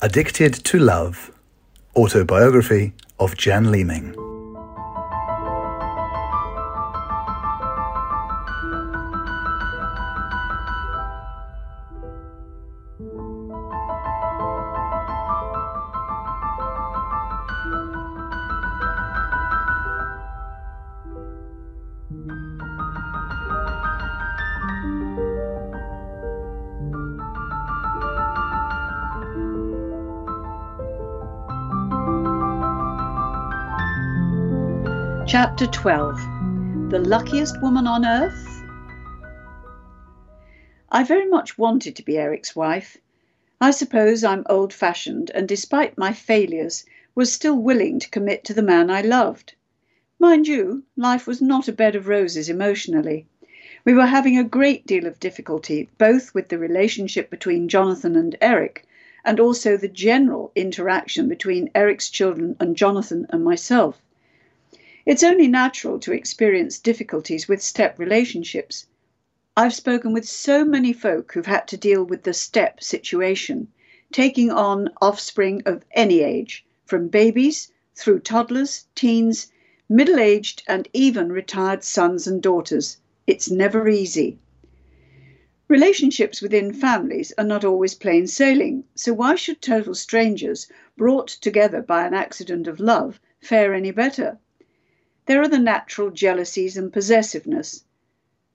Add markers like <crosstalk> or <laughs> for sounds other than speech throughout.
Addicted to Love Autobiography of Jan Leeming. Chapter 12 The Luckiest Woman on Earth? I very much wanted to be Eric's wife. I suppose I'm old fashioned, and despite my failures, was still willing to commit to the man I loved. Mind you, life was not a bed of roses emotionally. We were having a great deal of difficulty, both with the relationship between Jonathan and Eric, and also the general interaction between Eric's children and Jonathan and myself. It's only natural to experience difficulties with step relationships. I've spoken with so many folk who've had to deal with the step situation, taking on offspring of any age, from babies through toddlers, teens, middle aged, and even retired sons and daughters. It's never easy. Relationships within families are not always plain sailing, so why should total strangers, brought together by an accident of love, fare any better? There are the natural jealousies and possessiveness.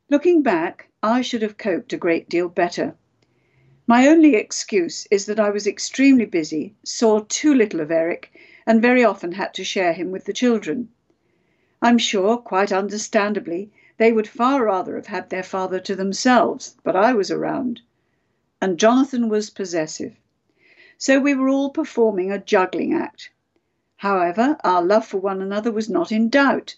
Looking back, I should have coped a great deal better. My only excuse is that I was extremely busy, saw too little of Eric, and very often had to share him with the children. I'm sure, quite understandably, they would far rather have had their father to themselves, but I was around. And Jonathan was possessive. So we were all performing a juggling act. However, our love for one another was not in doubt,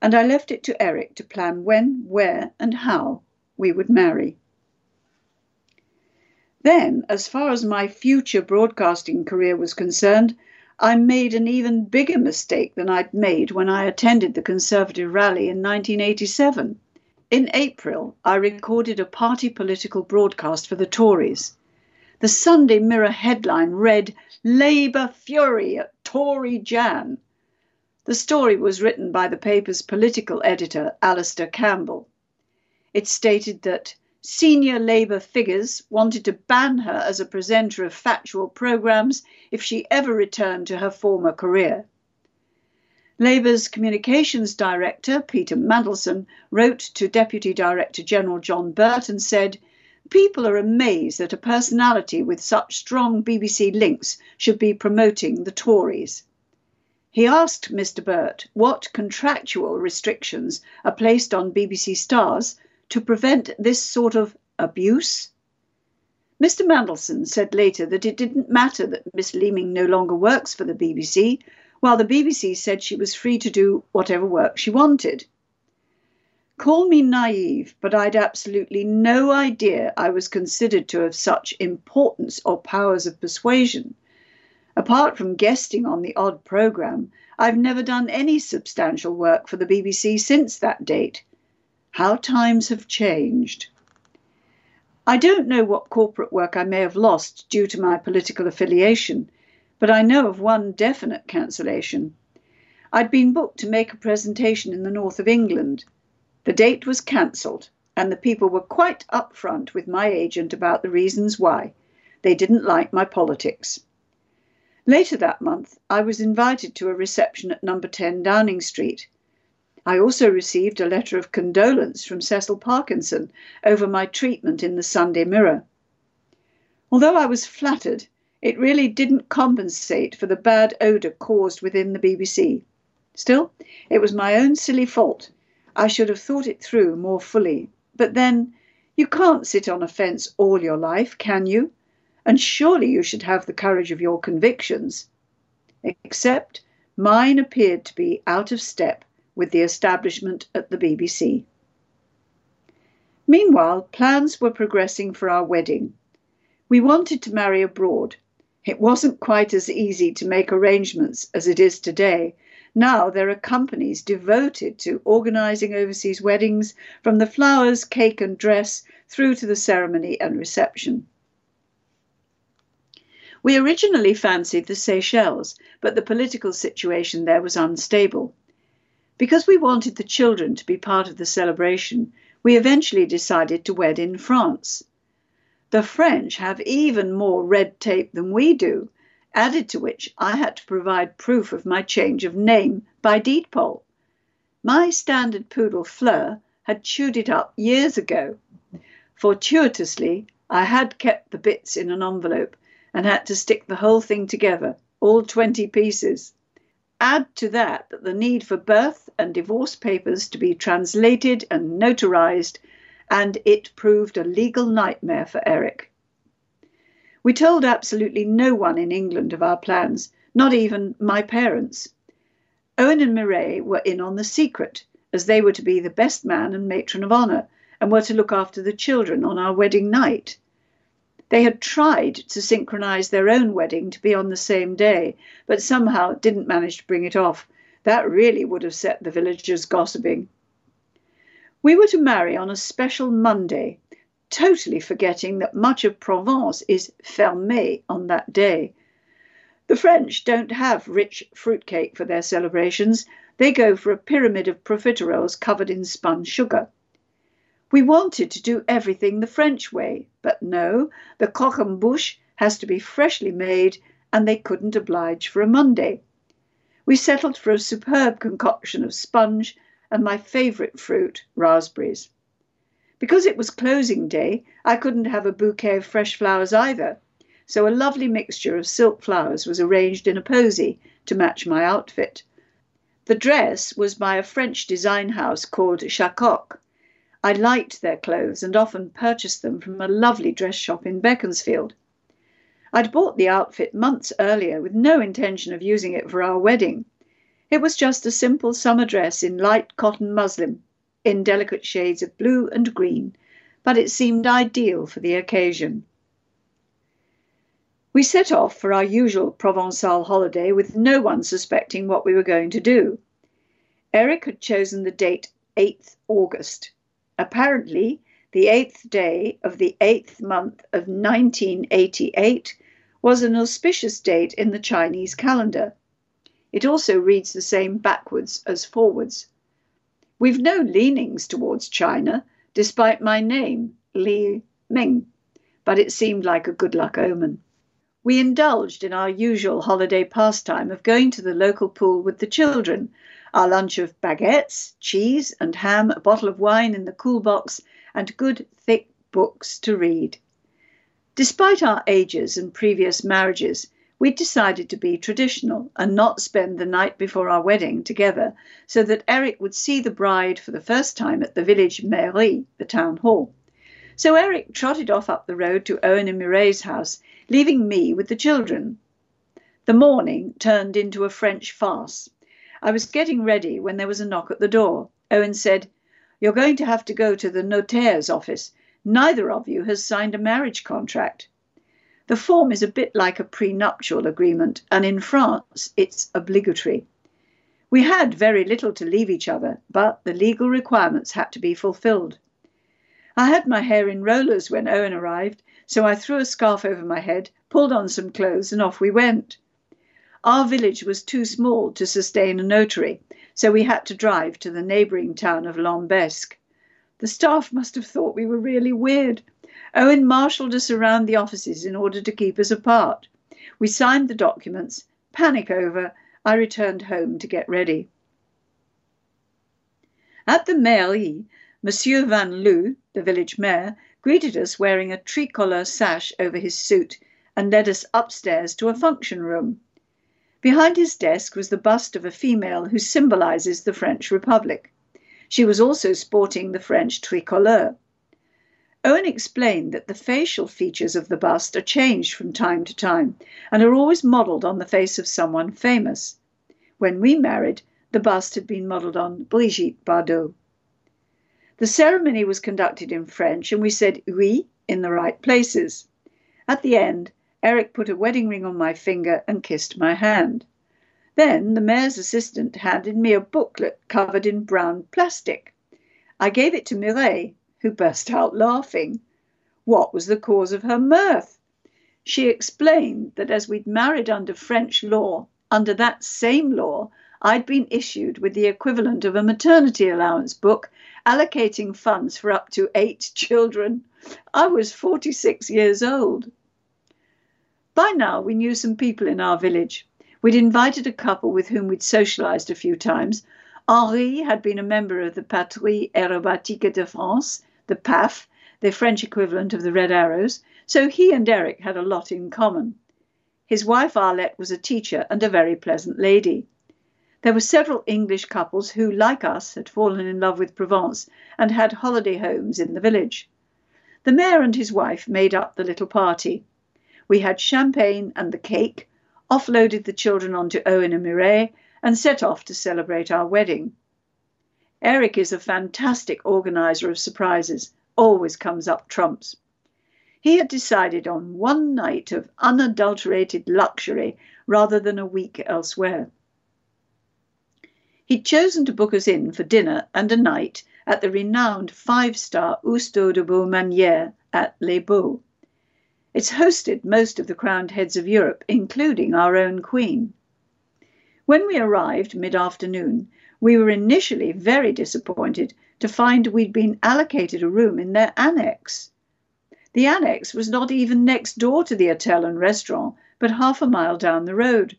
and I left it to Eric to plan when, where, and how we would marry. Then, as far as my future broadcasting career was concerned, I made an even bigger mistake than I'd made when I attended the Conservative rally in 1987. In April, I recorded a party political broadcast for the Tories. The Sunday Mirror headline read Labour Fury at Tory Jan. The story was written by the paper's political editor, Alastair Campbell. It stated that senior Labour figures wanted to ban her as a presenter of factual programmes if she ever returned to her former career. Labour's communications director, Peter Mandelson, wrote to Deputy Director General John Birt and said, People are amazed that a personality with such strong BBC links should be promoting the Tories. He asked Mr. Birt what contractual restrictions are placed on BBC stars to prevent this sort of abuse. Mr. Mandelson said later that it didn't matter that Miss Leeming no longer works for the BBC, while the BBC said she was free to do whatever work she wanted. Call me naive, but I'd absolutely no idea I was considered to have such importance or powers of persuasion. Apart from guesting on the odd programme, I've never done any substantial work for the BBC since that date. How times have changed. I don't know what corporate work I may have lost due to my political affiliation, but I know of one definite cancellation. I'd been booked to make a presentation in the north of England. The date was cancelled, and the people were quite upfront with my agent about the reasons why. They didn't like my politics. Later that month, I was invited to a reception at number 10 Downing Street. I also received a letter of condolence from Cecil Parkinson over my treatment in the Sunday Mirror. Although I was flattered, it really didn't compensate for the bad odour caused within the BBC. Still, it was my own silly fault I should have thought it through more fully. But then, you can't sit on a fence all your life, can you? And surely you should have the courage of your convictions. Except mine appeared to be out of step with the establishment at the BBC. Meanwhile, plans were progressing for our wedding. We wanted to marry abroad. It wasn't quite as easy to make arrangements as it is today, now there are companies devoted to organising overseas weddings, from the flowers, cake, and dress through to the ceremony and reception. We originally fancied the Seychelles, but the political situation there was unstable. Because we wanted the children to be part of the celebration, we eventually decided to wed in France. The French have even more red tape than we do, added to which I had to provide proof of my change of name by deed poll. My standard poodle Fleur had chewed it up years ago. Fortuitously, I had kept the bits in an envelope and had to stick the whole thing together, all 20 pieces. Add to that that the need for birth and divorce papers to be translated and notarized, and it proved a legal nightmare for Eric. We told absolutely no one in England of our plans, not even my parents. Owen and Mireille were in on the secret, as they were to be the best man and matron of honour, and were to look after the children on our wedding night. They had tried to synchronize their own wedding to be on the same day, but somehow didn't manage to bring it off. That really would have set the villagers gossiping. We were to marry on a special Monday, totally forgetting that much of Provence is fermé on that day. The French don't have rich fruitcake for their celebrations. They go for a pyramid of profiteroles covered in spun sugar. We wanted to do everything the French way, but no, the croquembouche has to be freshly made, and they couldn't oblige for a Monday. We settled for a superb concoction of sponge and my favourite fruit, raspberries. Because it was closing day, I couldn't have a bouquet of fresh flowers either, so a lovely mixture of silk flowers was arranged in a posy to match my outfit. The dress was by a French design house called Chacok, I liked their clothes and often purchased them from a lovely dress shop in Beaconsfield. I'd bought the outfit months earlier with no intention of using it for our wedding. It was just a simple summer dress in light cotton muslin, in delicate shades of blue and green, but it seemed ideal for the occasion. We set off for our usual Provençal holiday with no one suspecting what we were going to do. Eric had chosen the date 8th August. Apparently, the eighth day of the eighth month of 1988 was an auspicious date in the Chinese calendar. It also reads the same backwards as forwards. We've no leanings towards China, despite my name, Li Ming, but it seemed like a good luck omen. We indulged in our usual holiday pastime of going to the local pool with the children our lunch of baguettes, cheese and ham, a bottle of wine in the cool box, and good thick books to read. Despite our ages and previous marriages, we decided to be traditional and not spend the night before our wedding together so that Eric would see the bride for the first time at the village mairie, the town hall. So Eric trotted off up the road to Owen and Mireille's house, leaving me with the children. The morning turned into a French farce. I was getting ready when there was a knock at the door. Owen said, You're going to have to go to the notaire's office. Neither of you has signed a marriage contract. The form is a bit like a prenuptial agreement, and in France it's obligatory. We had very little to leave each other, but the legal requirements had to be fulfilled. I had my hair in rollers when Owen arrived, so I threw a scarf over my head, pulled on some clothes, and off we went. Our village was too small to sustain a notary, so we had to drive to the neighbouring town of Lambesc. The staff must have thought we were really weird. Owen marshalled us around the offices in order to keep us apart. We signed the documents. Panic over, I returned home to get ready. At the mairie, Monsieur Van Loo, the village mayor, greeted us wearing a tricolour sash over his suit and led us upstairs to a function room. Behind his desk was the bust of a female who symbolizes the French Republic. She was also sporting the French tricolore. Owen explained that the facial features of the bust are changed from time to time and are always modelled on the face of someone famous. When we married, the bust had been modelled on Brigitte Bardot. The ceremony was conducted in French, and we said oui in the right places. At the end, Eric put a wedding ring on my finger and kissed my hand. Then the mayor's assistant handed me a booklet covered in brown plastic. I gave it to Mireille, who burst out laughing. What was the cause of her mirth? She explained that as we'd married under French law, under that same law, I'd been issued with the equivalent of a maternity allowance book allocating funds for up to eight <laughs> children. I was 46 years old. By now, we knew some people in our village. We'd invited a couple with whom we'd socialized a few times. Henri had been a member of the Patrouille Acrobatique de France, the PAF, the French equivalent of the Red Arrows, so he and Eric had a lot in common. His wife Arlette was a teacher and a very pleasant lady. There were several English couples who, like us, had fallen in love with Provence and had holiday homes in the village. The mayor and his wife made up the little party. We had champagne and the cake, offloaded the children onto Owen and Mireille, and set off to celebrate our wedding. Eric is a fantastic organizer of surprises, always comes up trumps. He had decided on one night of unadulterated luxury rather than a week elsewhere. He'd chosen to book us in for dinner and a night at the renowned five star Oustau de Baumanière at Les Baux. It's hosted most of the crowned heads of Europe, including our own Queen. When we arrived mid afternoon, we were initially very disappointed to find we'd been allocated a room in their annex. The annex was not even next door to the hotel and restaurant, but half a mile down the road.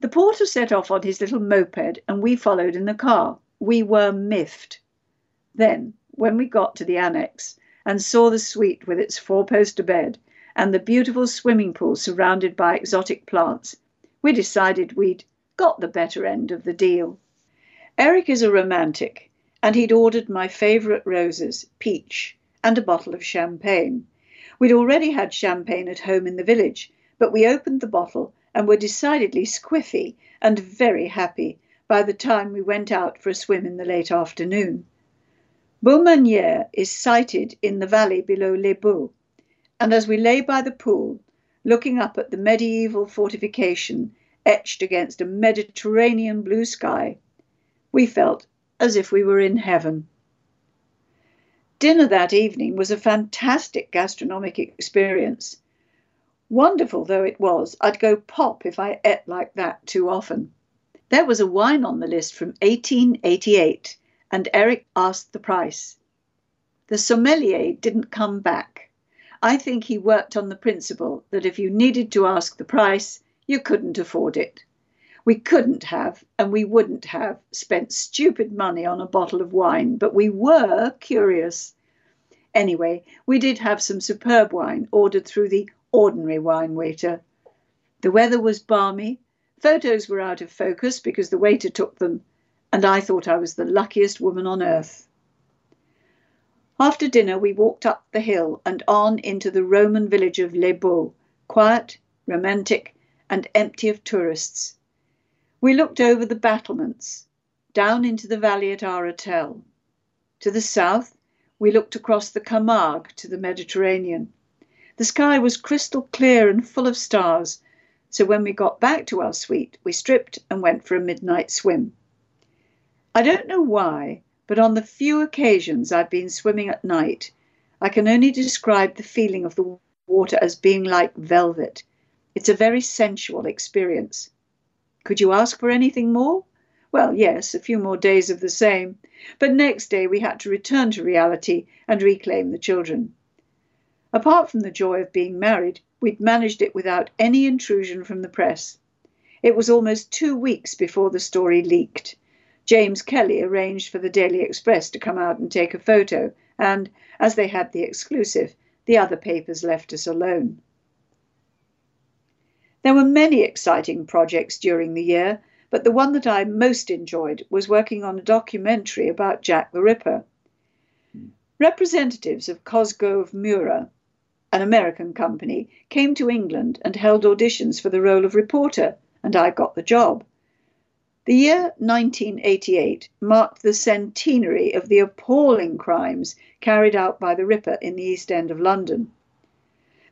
The porter set off on his little moped, and we followed in the car. We were miffed. Then, when we got to the annex and saw the suite with its four poster bed and the beautiful swimming pool surrounded by exotic plants, we decided we'd got the better end of the deal. Eric is a romantic, and he'd ordered my favourite roses, peach, and a bottle of champagne. We'd already had champagne at home in the village, but we opened the bottle and were decidedly squiffy and very happy by the time we went out for a swim in the late afternoon. Baumanière is sited in the valley below Les Baux, and as we lay by the pool, looking up at the medieval fortification etched against a Mediterranean blue sky, we felt as if we were in heaven. Dinner that evening was a fantastic gastronomic experience. Wonderful though it was, I'd go pop if I ate like that too often. There was a wine on the list from 1888 and Eric asked the price. The sommelier didn't come back. I think he worked on the principle that if you needed to ask the price, you couldn't afford it. We couldn't have, and we wouldn't have, spent stupid money on a bottle of wine, but we were curious. Anyway, we did have some superb wine ordered through the ordinary wine waiter. The weather was balmy, photos were out of focus because the waiter took them and I thought I was the luckiest woman on earth. After dinner, we walked up the hill and on into the Roman village of Les Baux, quiet, romantic, and empty of tourists. We looked over the battlements, down into the valley at our hotel. To the south, we looked across the Camargue to the Mediterranean. The sky was crystal clear and full of stars, so when we got back to our suite, we stripped and went for a midnight swim. I don't know why, but on the few occasions I've been swimming at night, I can only describe the feeling of the water as being like velvet. It's a very sensual experience. Could you ask for anything more? Well, yes, a few more days of the same. But next day we had to return to reality and reclaim the children. Apart from the joy of being married, we'd managed it without any intrusion from the press. It was almost two weeks before the story leaked. James Kelly arranged for the Daily Express to come out and take a photo, and, as they had the exclusive, the other papers left us alone. There were many exciting projects during the year, but the one that I most enjoyed was working on a documentary about Jack the Ripper. Representatives of Cosgrove Meurer, an American company, came to England and held auditions for the role of reporter, and I got the job. The year 1988 marked the centenary of the appalling crimes carried out by the Ripper in the East End of London.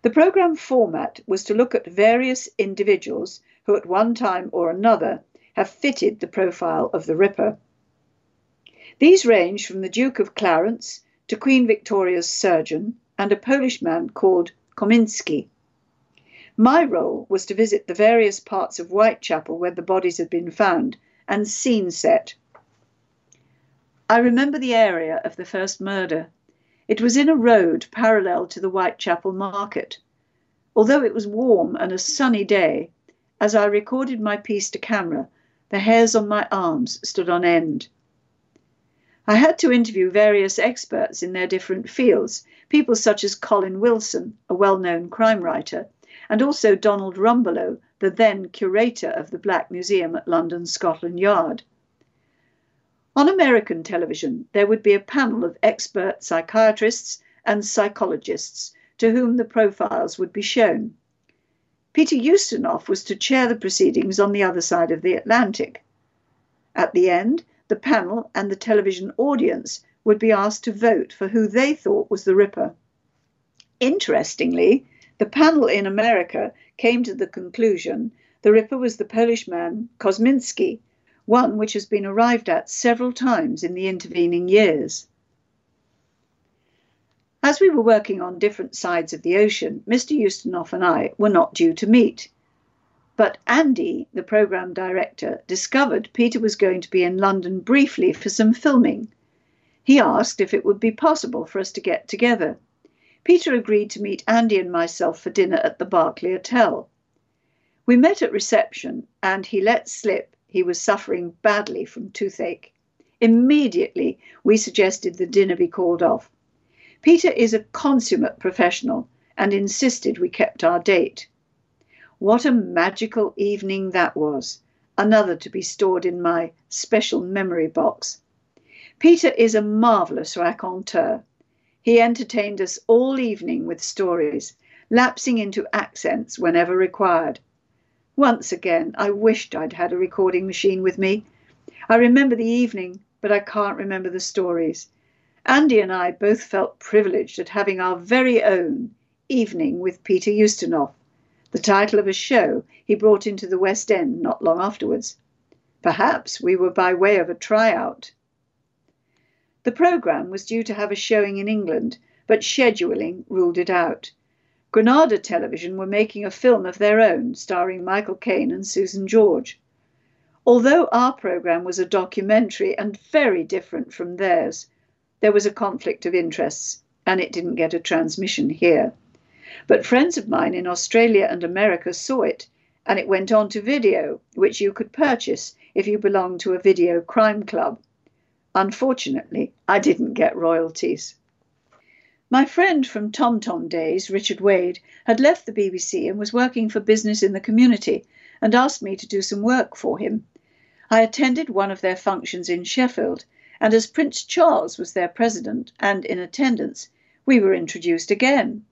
The programme format was to look at various individuals who, at one time or another, have fitted the profile of the Ripper. These range from the Duke of Clarence to Queen Victoria's surgeon and a Polish man called Kosminski. My role was to visit the various parts of Whitechapel where the bodies had been found and scene set. I remember the area of the first murder. It was in a road parallel to the Whitechapel market. Although it was warm and a sunny day, as I recorded my piece to camera, the hairs on my arms stood on end. I had to interview various experts in their different fields, people such as Colin Wilson, a well known crime writer, and also Donald Rumbelow, the then curator of the Black Museum at London Scotland Yard. On American television, there would be a panel of expert psychiatrists and psychologists to whom the profiles would be shown. Peter Ustinov was to chair the proceedings on the other side of the Atlantic. At the end, the panel and the television audience would be asked to vote for who they thought was the Ripper. Interestingly, the panel in America came to the conclusion the Ripper was the Polish man Kosminski, one which has been arrived at several times in the intervening years. As we were working on different sides of the ocean, Mr. Ustinov and I were not due to meet. But Andy, the program director, discovered Peter was going to be in London briefly for some filming. He asked if it would be possible for us to get together. Peter agreed to meet Andy and myself for dinner at the Berkeley Hotel. We met at reception, and he let slip he was suffering badly from toothache. Immediately, we suggested the dinner be called off. Peter is a consummate professional and insisted we kept our date. What a magical evening that was! Another to be stored in my special memory box. Peter is a marvellous raconteur. He entertained us all evening with stories, lapsing into accents whenever required. Once again, I wished I'd had a recording machine with me. I remember the evening, but I can't remember the stories. Andy and I both felt privileged at having our very own evening with Peter Ustinov, the title of a show he brought into the West End not long afterwards. Perhaps we were by way of a tryout. The programme was due to have a showing in England, but scheduling ruled it out. Granada Television were making a film of their own starring Michael Caine and Susan George. Although our programme was a documentary and very different from theirs, there was a conflict of interests and it didn't get a transmission here. But friends of mine in Australia and America saw it and it went on to video, which you could purchase if you belonged to a video crime club. Unfortunately, I didn't get royalties. My friend from Tom Tom days, Richard Wade, had left the BBC and was working for business in the community and asked me to do some work for him. I attended one of their functions in Sheffield, and as Prince Charles was their president and in attendance, we were introduced again.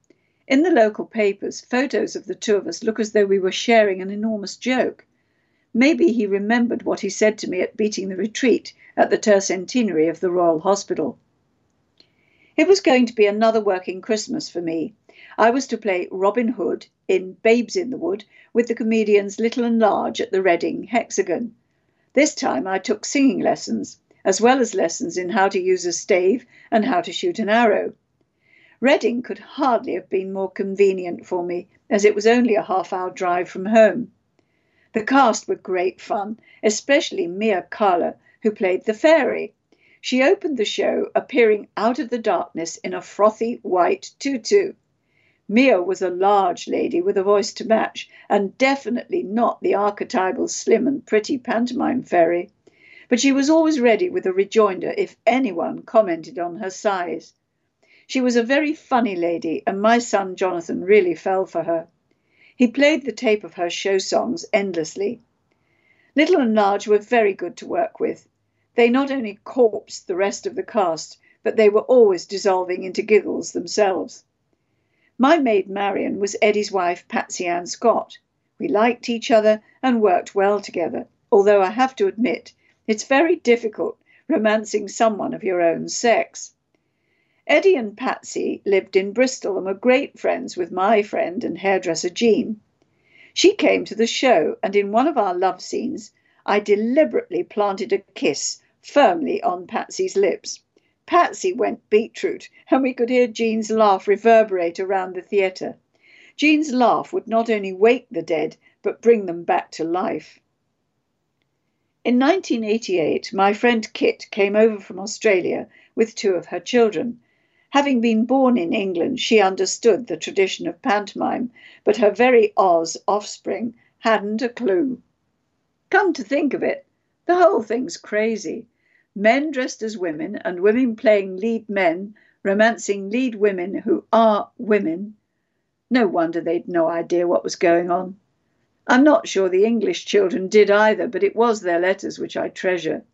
In the local papers, photos of the two of us look as though we were sharing an enormous joke. Maybe he remembered what he said to me at beating the retreat at the tercentenary of the Royal Hospital. It was going to be another working Christmas for me. I was to play Robin Hood in Babes in the Wood with the comedians Little and Large at the Reading Hexagon. This time I took singing lessons, as well as lessons in how to use a stave and how to shoot an arrow. Reading could hardly have been more convenient for me, as it was only a half hour drive from home. The cast were great fun, especially Mia Carla, who played the fairy. She opened the show appearing out of the darkness in a frothy white tutu. Mia was a large lady with a voice to match, and definitely not the archetypal slim and pretty pantomime fairy. But she was always ready with a rejoinder if anyone commented on her size. She was a very funny lady, and my son Jonathan really fell for her. He played the tape of her show songs endlessly. Little and Large were very good to work with. They not only corpsed the rest of the cast, but they were always dissolving into giggles themselves. My maid Marion was Eddie's wife, Patsy Ann Scott. We liked each other and worked well together, although I have to admit it's very difficult romancing someone of your own sex. Eddie and Patsy lived in Bristol and were great friends with my friend and hairdresser Jean. She came to the show, and in one of our love scenes, I deliberately planted a kiss firmly on Patsy's lips. Patsy went beetroot, and we could hear Jean's laugh reverberate around the theatre. Jean's laugh would not only wake the dead, but bring them back to life. In 1988, my friend Kit came over from Australia with two of her children. Having been born in England, she understood the tradition of pantomime, but her very Oz offspring hadn't a clue. Come to think of it, the whole thing's crazy. Men dressed as women and women playing lead men, romancing lead women who are women. No wonder they'd no idea what was going on. I'm not sure the English children did either, but it was their letters which I treasure.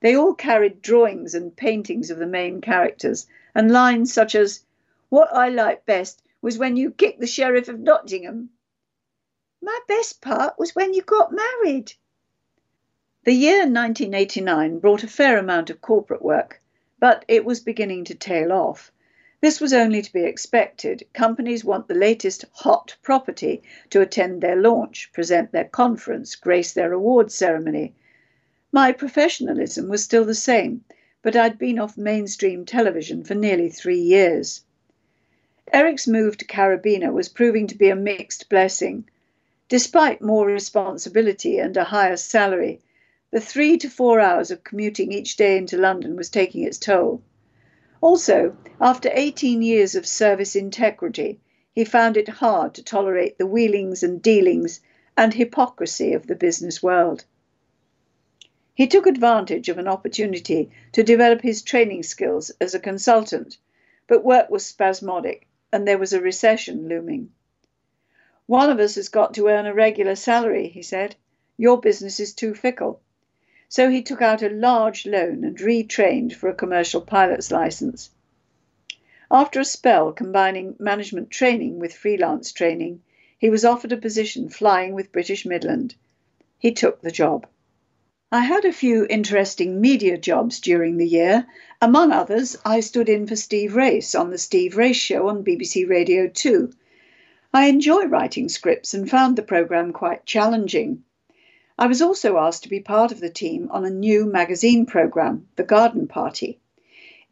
They all carried drawings and paintings of the main characters, and lines such as, What I liked best was when you kicked the Sheriff of Nottingham. My best part was when you got married. The year 1989 brought a fair amount of corporate work, but it was beginning to tail off. This was only to be expected. Companies want the latest hot property to attend their launch, present their conference, grace their awards ceremony. My professionalism was still the same, but I'd been off mainstream television for nearly three years. Eric's move to Carabina was proving to be a mixed blessing. Despite more responsibility and a higher salary, the three to four hours of commuting each day into London was taking its toll. Also, after 18 years of service integrity, he found it hard to tolerate the wheelings and dealings and hypocrisy of the business world. He took advantage of an opportunity to develop his training skills as a consultant, but work was spasmodic and there was a recession looming. One of us has got to earn a regular salary, he said. Your business is too fickle. So he took out a large loan and retrained for a commercial pilot's license. After a spell combining management training with freelance training, he was offered a position flying with British Midland. He took the job. I had a few interesting media jobs during the year. Among others, I stood in for Steve Race on The Steve Race Show on BBC Radio 2. I enjoy writing scripts and found the programme quite challenging. I was also asked to be part of the team on a new magazine programme, The Garden Party.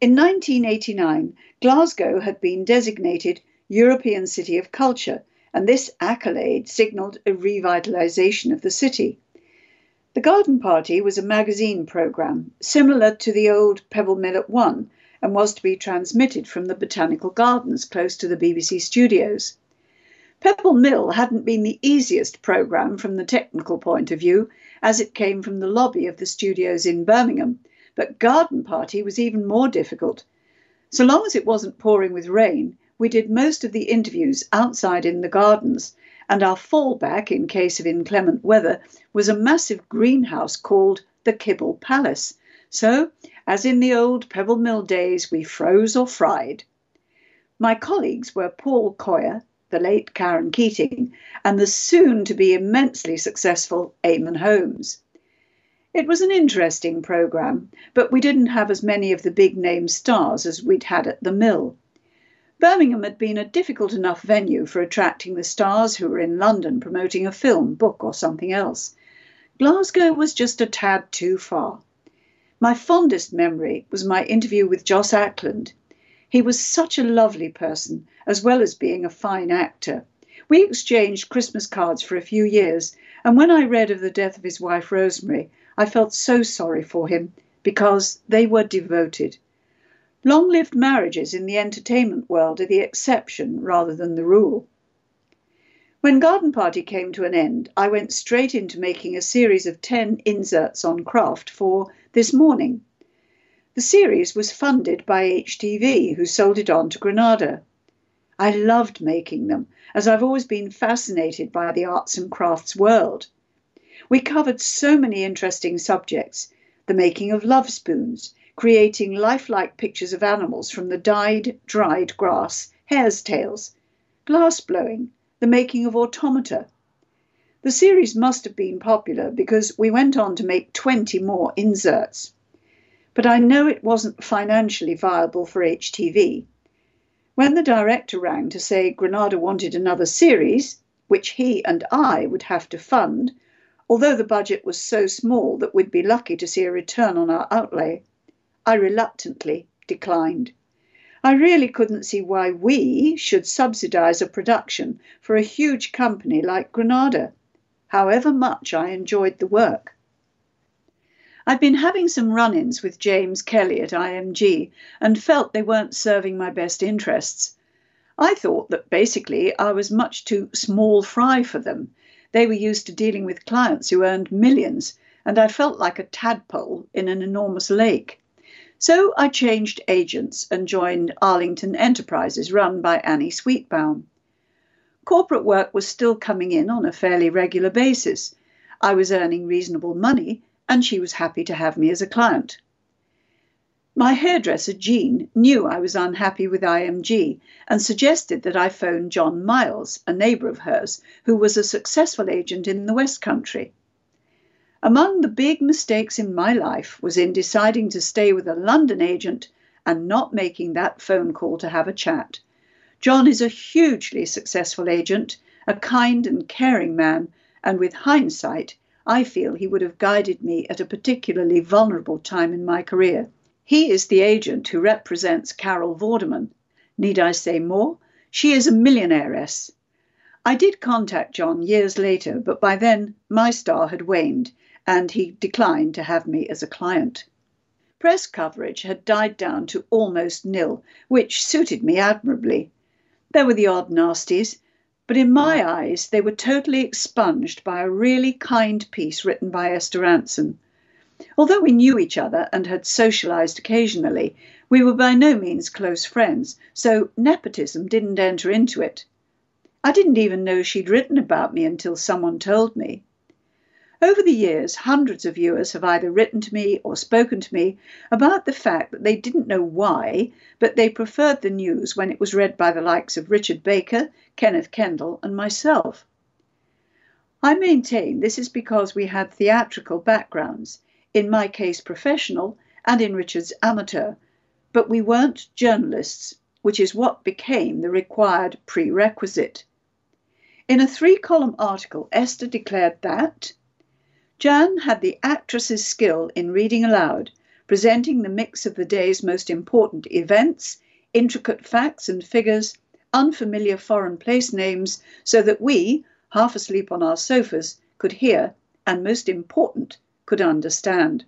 In 1989, Glasgow had been designated European City of Culture, and this accolade signalled a revitalisation of the city. The Garden Party was a magazine programme similar to the old Pebble Mill at One and was to be transmitted from the Botanical Gardens close to the BBC studios. Pebble Mill hadn't been the easiest programme from the technical point of view, as it came from the lobby of the studios in Birmingham, but Garden Party was even more difficult. So long as it wasn't pouring with rain, we did most of the interviews outside in the gardens, and our fallback in case of inclement weather was a massive greenhouse called the Kibble Palace. So, as in the old Pebble Mill days, we froze or fried. My colleagues were Paul Coia, the late Karen Keating, and the soon to be immensely successful Eamonn Holmes. It was an interesting programme, but we didn't have as many of the big name stars as we'd had at the Mill. Birmingham had been a difficult enough venue for attracting the stars who were in London promoting a film, book, or something else. Glasgow was just a tad too far. My fondest memory was my interview with Joss Ackland. He was such a lovely person, as well as being a fine actor. We exchanged Christmas cards for a few years, and when I read of the death of his wife Rosemary, I felt so sorry for him because they were devoted. Long lived marriages in the entertainment world are the exception rather than the rule. When Garden Party came to an end, I went straight into making a series of 10 inserts on craft for This Morning. The series was funded by HTV, who sold it on to Granada. I loved making them, as I've always been fascinated by the arts and crafts world. We covered so many interesting subjects the making of love spoons, creating lifelike pictures of animals from the dyed, dried grass, hare's tails, glass blowing, the making of automata. The series must have been popular because we went on to make 20 more inserts but I know it wasn't financially viable for HTV. When the director rang to say Granada wanted another series, which he and I would have to fund, although the budget was so small that we'd be lucky to see a return on our outlay, I reluctantly declined. I really couldn't see why we should subsidize a production for a huge company like Granada, however much I enjoyed the work. I'd been having some run ins with James Kelly at IMG and felt they weren't serving my best interests. I thought that basically I was much too small fry for them. They were used to dealing with clients who earned millions, and I felt like a tadpole in an enormous lake. So I changed agents and joined Arlington Enterprises, run by Annie Sweetbaum. Corporate work was still coming in on a fairly regular basis. I was earning reasonable money and she was happy to have me as a client. My hairdresser, Jean, knew I was unhappy with IMG and suggested that I phone John Miles, a neighbour of hers, who was a successful agent in the West Country. Among the big mistakes in my life was in deciding to stay with a London agent and not making that phone call to have a chat. John is a hugely successful agent, a kind and caring man, and with hindsight, I feel he would have guided me at a particularly vulnerable time in my career. He is the agent who represents Carol Vorderman. Need I say more? She is a millionairess. I did contact John years later, but by then my star had waned and he declined to have me as a client. Press coverage had died down to almost nil, which suited me admirably. There were the odd nasties, but in my eyes, they were totally expunged by a really kind piece written by Esther Rantzen. Although we knew each other and had socialized occasionally, we were by no means close friends, so nepotism didn't enter into it. I didn't even know she'd written about me until someone told me. Over the years, hundreds of viewers have either written to me or spoken to me about the fact that they didn't know why, but they preferred the news when it was read by the likes of Richard Baker, Kenneth Kendall, and myself. I maintain this is because we had theatrical backgrounds, in my case professional, and in Richard's amateur, but we weren't journalists, which is what became the required prerequisite. In a three column article, Esther declared that Jan had the actress's skill in reading aloud, presenting the mix of the day's most important events, intricate facts and figures, unfamiliar foreign place names, so that we, half asleep on our sofas, could hear, and most important, could understand.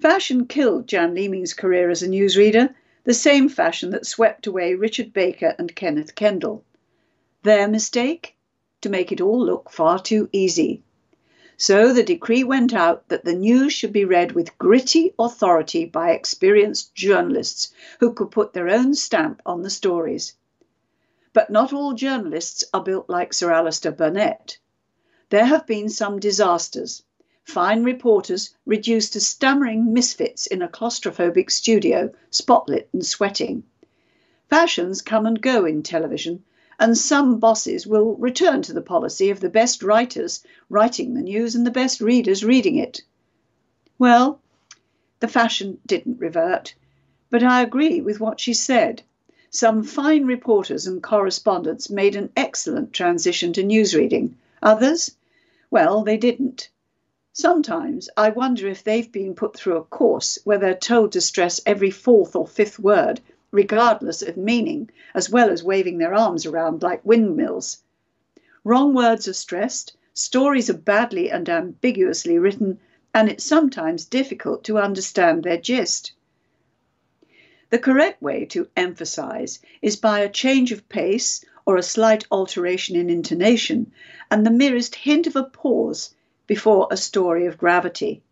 Fashion killed Jan Leeming's career as a newsreader, the same fashion that swept away Richard Baker and Kenneth Kendall. Their mistake? To make it all look far too easy. So the decree went out that the news should be read with gritty authority by experienced journalists who could put their own stamp on the stories. But not all journalists are built like Sir Alastair Burnet. There have been some disasters. Fine reporters reduced to stammering misfits in a claustrophobic studio, spotlit and sweating. Fashions come and go in television, and some bosses will return to the policy of the best writers writing the news and the best readers reading it. Well, the fashion didn't revert, but I agree with what she said. Some fine reporters and correspondents made an excellent transition to news reading. Others, well, they didn't. Sometimes I wonder if they've been put through a course where they're told to stress every fourth or fifth word regardless of meaning, as well as waving their arms around like windmills. Wrong words are stressed, stories are badly and ambiguously written, and it's sometimes difficult to understand their gist. The correct way to emphasize is by a change of pace or a slight alteration in intonation and the merest hint of a pause before a story of gravity.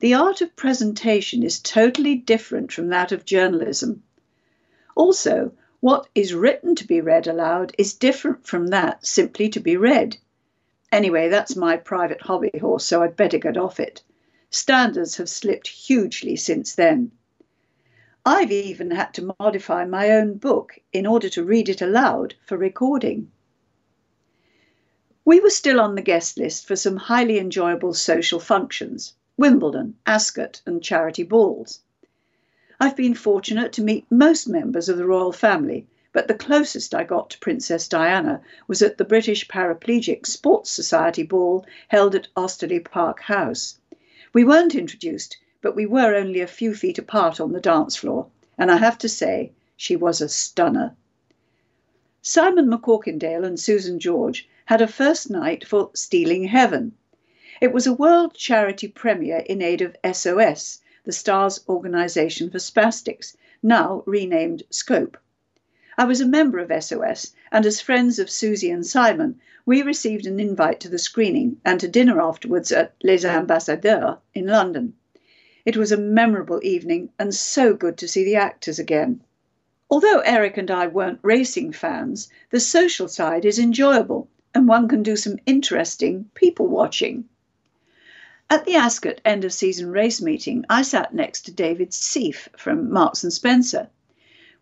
The art of presentation is totally different from that of journalism. Also, what is written to be read aloud is different from that simply to be read. Anyway, that's my private hobby horse, so I'd better get off it. Standards have slipped hugely since then. I've even had to modify my own book in order to read it aloud for recording. We were still on the guest list for some highly enjoyable social functions Wimbledon, Ascot, and charity balls. I've been fortunate to meet most members of the royal family, but the closest I got to Princess Diana was at the British Paraplegic Sports Society ball held at Osterley Park House. We weren't introduced, but we were only a few feet apart on the dance floor, and I have to say, She was a stunner. Simon MacCorkindale and Susan George had a first night for Stealing Heaven. It was a world charity premiere in aid of SOS, the Stars Organisation for Spastics, now renamed Scope. I was a member of SOS, and as friends of Susie and Simon, we received an invite to the screening and to dinner afterwards at Les Ambassadeurs in London. It was a memorable evening and so good to see the actors again. Although Eric and I weren't racing fans, the social side is enjoyable and one can do some interesting people watching. At the Ascot end of season race meeting, I sat next to David Sieff from Marks and Spencer.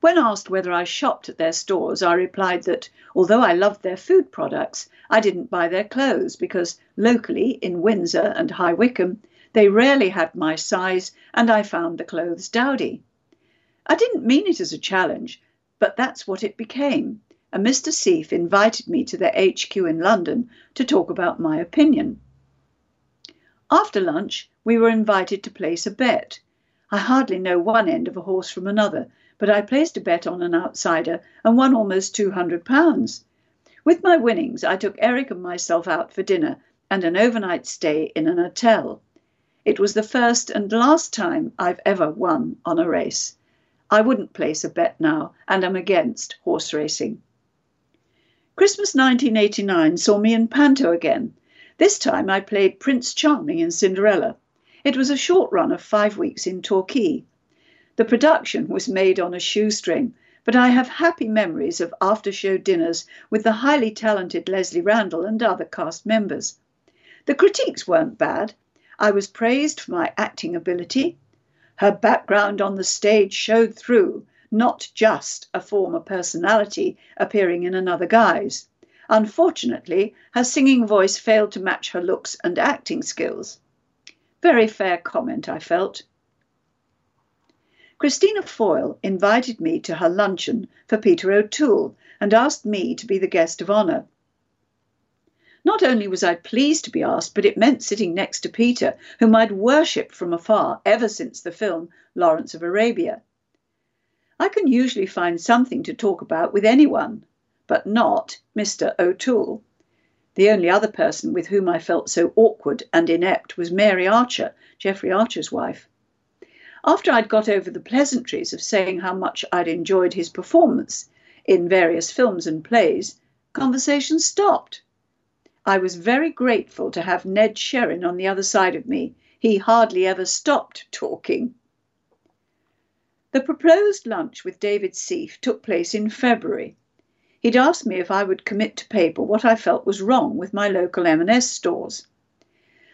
When asked whether I shopped at their stores, I replied that although I loved their food products, I didn't buy their clothes because locally in Windsor and High Wycombe, they rarely had my size and I found the clothes dowdy. I didn't mean it as a challenge, but that's what it became. And Mr. Sieff invited me to their HQ in London to talk about my opinion. After lunch, we were invited to place a bet. I hardly know one end of a horse from another, but I placed a bet on an outsider and won almost £200. With my winnings, I took Eric and myself out for dinner and an overnight stay in an hotel. It was the first and last time I've ever won on a race. I wouldn't place a bet now, and am against horse racing. Christmas 1989 saw me in Panto again. This time I played Prince Charming in Cinderella. It was a short run of five weeks in Torquay. The production was made on a shoestring, but I have happy memories of after show dinners with the highly talented Leslie Randall and other cast members. The critiques weren't bad. I was praised for my acting ability, her background on the stage showed through, not just a former personality appearing in another guise. Unfortunately, her singing voice failed to match her looks and acting skills. Very fair comment, I felt. Christina Foyle invited me to her luncheon for Peter O'Toole and asked me to be the guest of honour. Not only was I pleased to be asked, but it meant sitting next to Peter, whom I'd worshipped from afar ever since the film Lawrence of Arabia. I can usually find something to talk about with anyone, but not Mr. O'Toole. The only other person with whom I felt so awkward and inept was Mary Archer, Jeffrey Archer's wife. After I'd got over the pleasantries of saying how much I'd enjoyed his performance in various films and plays, conversation stopped. I was very grateful to have Ned Sherrin on the other side of me. He hardly ever stopped talking. The proposed lunch with David Sieff took place in February. He'd asked me if I would commit to paper what I felt was wrong with my local M&S stores.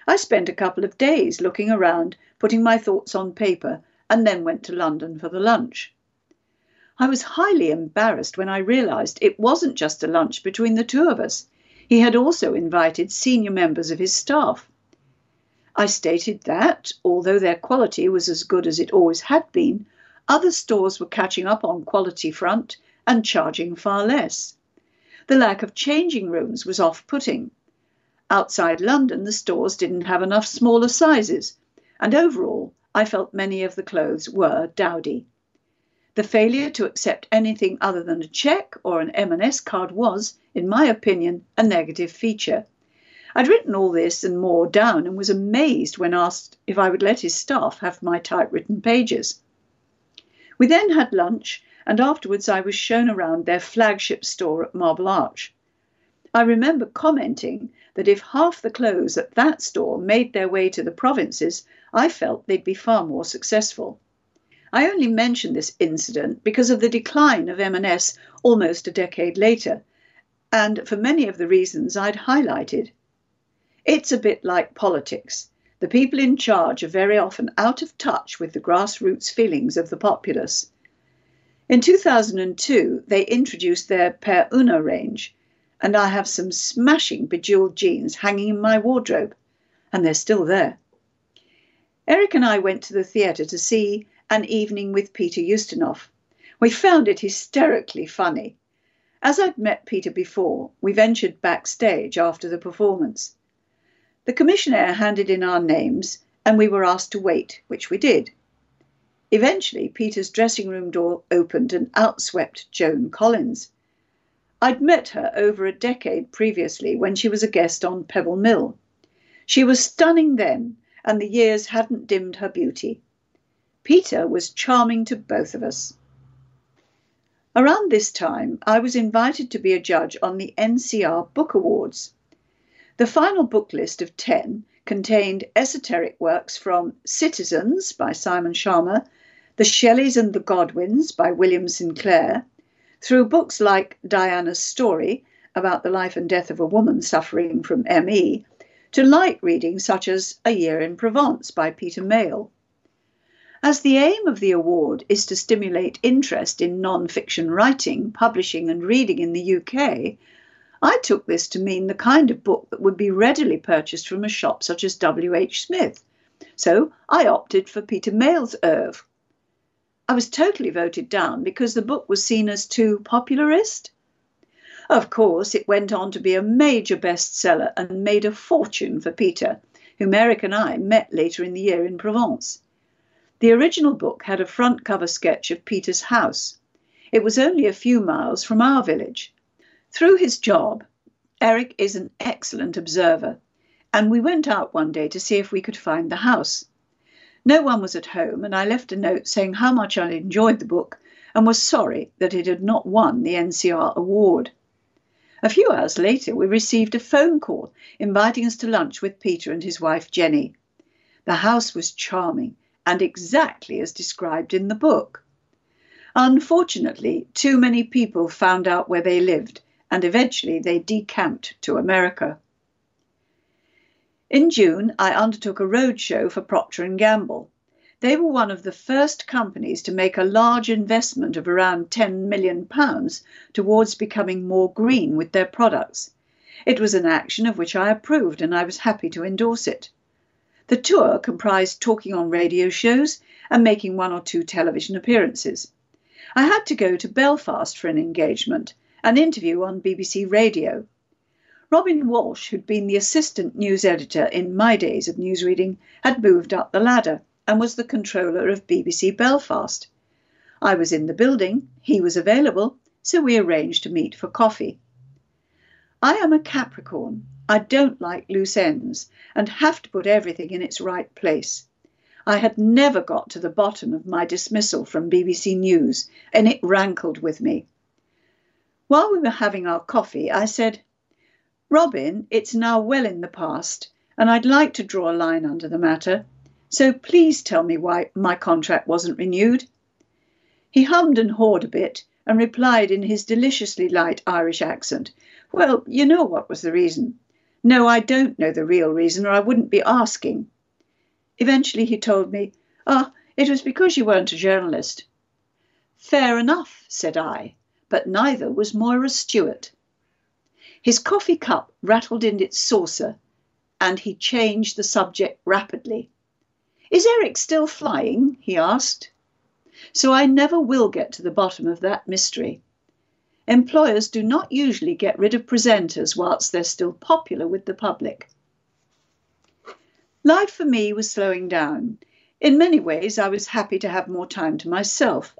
I spent a couple of days looking around, putting my thoughts on paper, and then went to London for the lunch. I was highly embarrassed when I realised it wasn't just a lunch between the two of us. He had also invited senior members of his staff. I stated that, although their quality was as good as it always had been, other stores were catching up on quality front and charging far less. The lack of changing rooms was off putting. Outside London, the stores didn't have enough smaller sizes, and overall, I felt many of the clothes were dowdy. The failure to accept anything other than a cheque or an M&S card was, in my opinion, a negative feature. I'd written all this and more down and was amazed when asked if I would let his staff have my typewritten pages. We then had lunch, and afterwards I was shown around their flagship store at Marble Arch. I remember commenting that if half the clothes at that store made their way to the provinces, I felt they'd be far more successful. I only mention this incident because of the decline of M&S almost a decade later, and for many of the reasons I'd highlighted. It's a bit like politics. The people in charge are very often out of touch with the grassroots feelings of the populace. In 2002, they introduced their Per Una range, and I have some smashing bejeweled jeans hanging in my wardrobe, and they're still there. Eric and I went to the theatre to see an evening with Peter Ustinov. We found it hysterically funny. As I'd met Peter before, we ventured backstage after the performance. The commissionaire handed in our names, and we were asked to wait, which we did. Eventually, Peter's dressing room door opened and out swept Joan Collins. I'd met her over a decade previously when she was a guest on Pebble Mill. She was stunning then, and the years hadn't dimmed her beauty. Peter was charming to both of us. Around this time, I was invited to be a judge on the NCR Book Awards. The final book list of 10 contained esoteric works from Citizens by Simon Schama, The Shelleys and the Godwins by William Sinclair, through books like Diana's Story, about the life and death of a woman suffering from ME, to light reading such as A Year in Provence by Peter Mayle. As the aim of the award is to stimulate interest in non fiction writing, publishing, and reading in the UK, I took this to mean the kind of book that would be readily purchased from a shop such as W. H. Smith. So I opted for Peter Mayle's oeuvre, I was totally voted down because the book was seen as too popularist. Of course, it went on to be a major bestseller and made a fortune for Peter, whom Eric and I met later in the year in Provence. The original book had a front cover sketch of Peter's house. It was only a few miles from our village. Through his job, Eric is an excellent observer, and we went out one day to see if we could find the house. No one was at home, and I left a note saying how much I enjoyed the book and was sorry that it had not won the NCR award. A few hours later, we received a phone call inviting us to lunch with Peter and his wife Jenny. The house was charming and exactly as described in the book. Unfortunately, too many people found out where they lived, and eventually they decamped to America. In June, I undertook a roadshow for Procter & Gamble. They were one of the first companies to make a large investment of around 10 million pounds towards becoming more green with their products. It was an action of which I approved and I was happy to endorse it. The tour comprised talking on radio shows and making one or two television appearances. I had to go to Belfast for an engagement, an interview on BBC Radio. Robin Walsh, who'd been the assistant news editor in my days of newsreading, had moved up the ladder and was the controller of BBC Belfast. I was in the building, he was available, so we arranged to meet for coffee. I am a Capricorn. I don't like loose ends and have to put everything in its right place. I had never got to the bottom of my dismissal from BBC News, and it rankled with me. While we were having our coffee, I said, Robin, it's now well in the past, and I'd like to draw a line under the matter. So please tell me why my contract wasn't renewed. He hummed and hawed a bit and replied in his deliciously light Irish accent, Well, you know what was the reason. No, I don't know the real reason, or I wouldn't be asking. Eventually he told me, Ah, oh, it was because you weren't a journalist. Fair enough, said I, but neither was Moira Stuart. His coffee cup rattled in its saucer, and he changed the subject rapidly. Is Eric still flying? he asked. So I never will get to the bottom of that mystery. Employers do not usually get rid of presenters whilst they're still popular with the public. Life for me was slowing down. In many ways, I was happy to have more time to myself,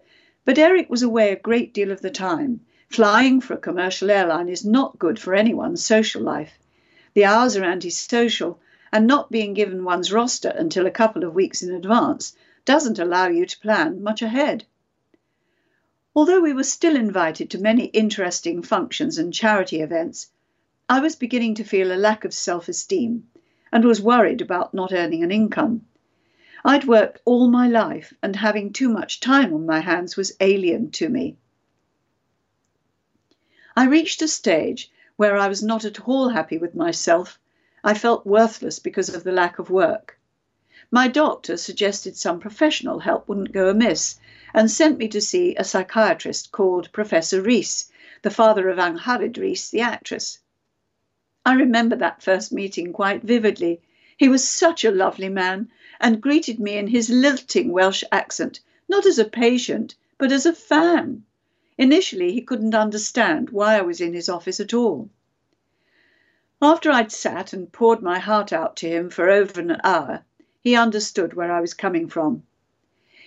but Eric was away a great deal of the time, Flying for a commercial airline is not good for anyone's social life. The hours are antisocial, and not being given one's roster until a couple of weeks in advance doesn't allow you to plan much ahead. Although we were still invited to many interesting functions and charity events, I was beginning to feel a lack of self esteem and was worried about not earning an income. I'd worked all my life, and having too much time on my hands was alien to me. I reached a stage where I was not at all happy with myself. I felt worthless because of the lack of work. My doctor suggested some professional help wouldn't go amiss and sent me to see a psychiatrist called Professor Rees, the father of Angharad Rees, the actress. I remember that first meeting quite vividly. He was such a lovely man and greeted me in his lilting Welsh accent, not as a patient, but as a fan. Initially, he couldn't understand why I was in his office at all. After I'd sat and poured my heart out to him for over an hour, he understood where I was coming from.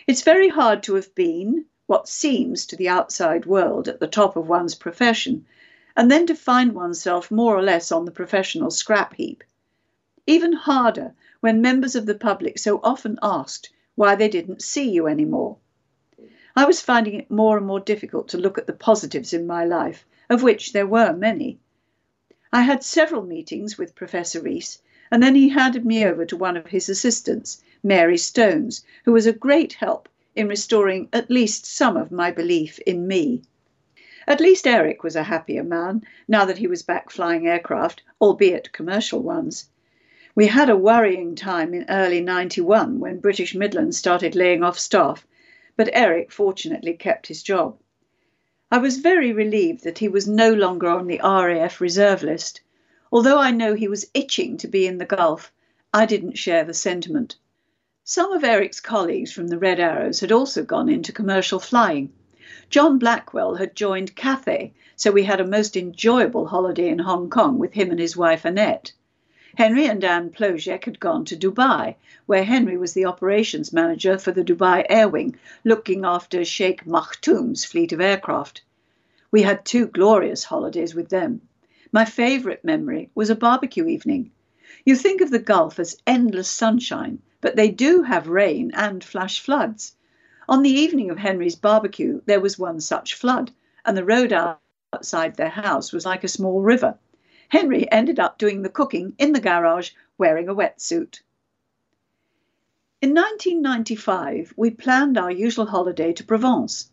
It's very hard to have been what seems to the outside world at the top of one's profession, and then to find oneself more or less on the professional scrap heap. Even harder when members of the public so often asked why they didn't see you anymore. I was finding it more and more difficult to look at the positives in my life, of which there were many. I had several meetings with Professor Rees, and then he handed me over to one of his assistants, Mary Stones, who was a great help in restoring at least some of my belief in me. At least Eric was a happier man now that he was back flying aircraft, albeit commercial ones. We had a worrying time in early 91 when British Midland started laying off staff, but Eric fortunately kept his job. I was very relieved that he was no longer on the RAF reserve list. Although I know he was itching to be in the Gulf, I didn't share the sentiment. Some of Eric's colleagues from the Red Arrows had also gone into commercial flying. John Blackwell had joined Cathay, so we had a most enjoyable holiday in Hong Kong with him and his wife Annette. Henry and Anne Plojek had gone to Dubai, where Henry was the operations manager for the Dubai Air Wing, looking after Sheikh Maktoum's fleet of aircraft. We had two glorious holidays with them. My favourite memory was a barbecue evening. You think of the Gulf as endless sunshine, but they do have rain and flash floods. On the evening of Henry's barbecue, there was one such flood, and the road outside their house was like a small river. Henry ended up doing the cooking in the garage wearing a wetsuit. In 1995, we planned our usual holiday to Provence.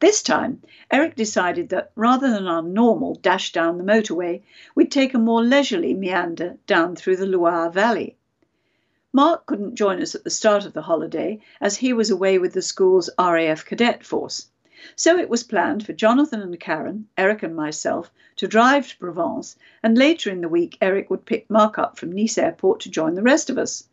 This time, Eric decided that rather than our normal dash down the motorway, we'd take a more leisurely meander down through the Loire Valley. Mark couldn't join us at the start of the holiday as he was away with the school's RAF cadet force. So it was planned for Jonathan and Karen, Eric and myself, to drive to Provence, and later in the week, Eric would pick Mark up from Nice Airport to join the rest of us.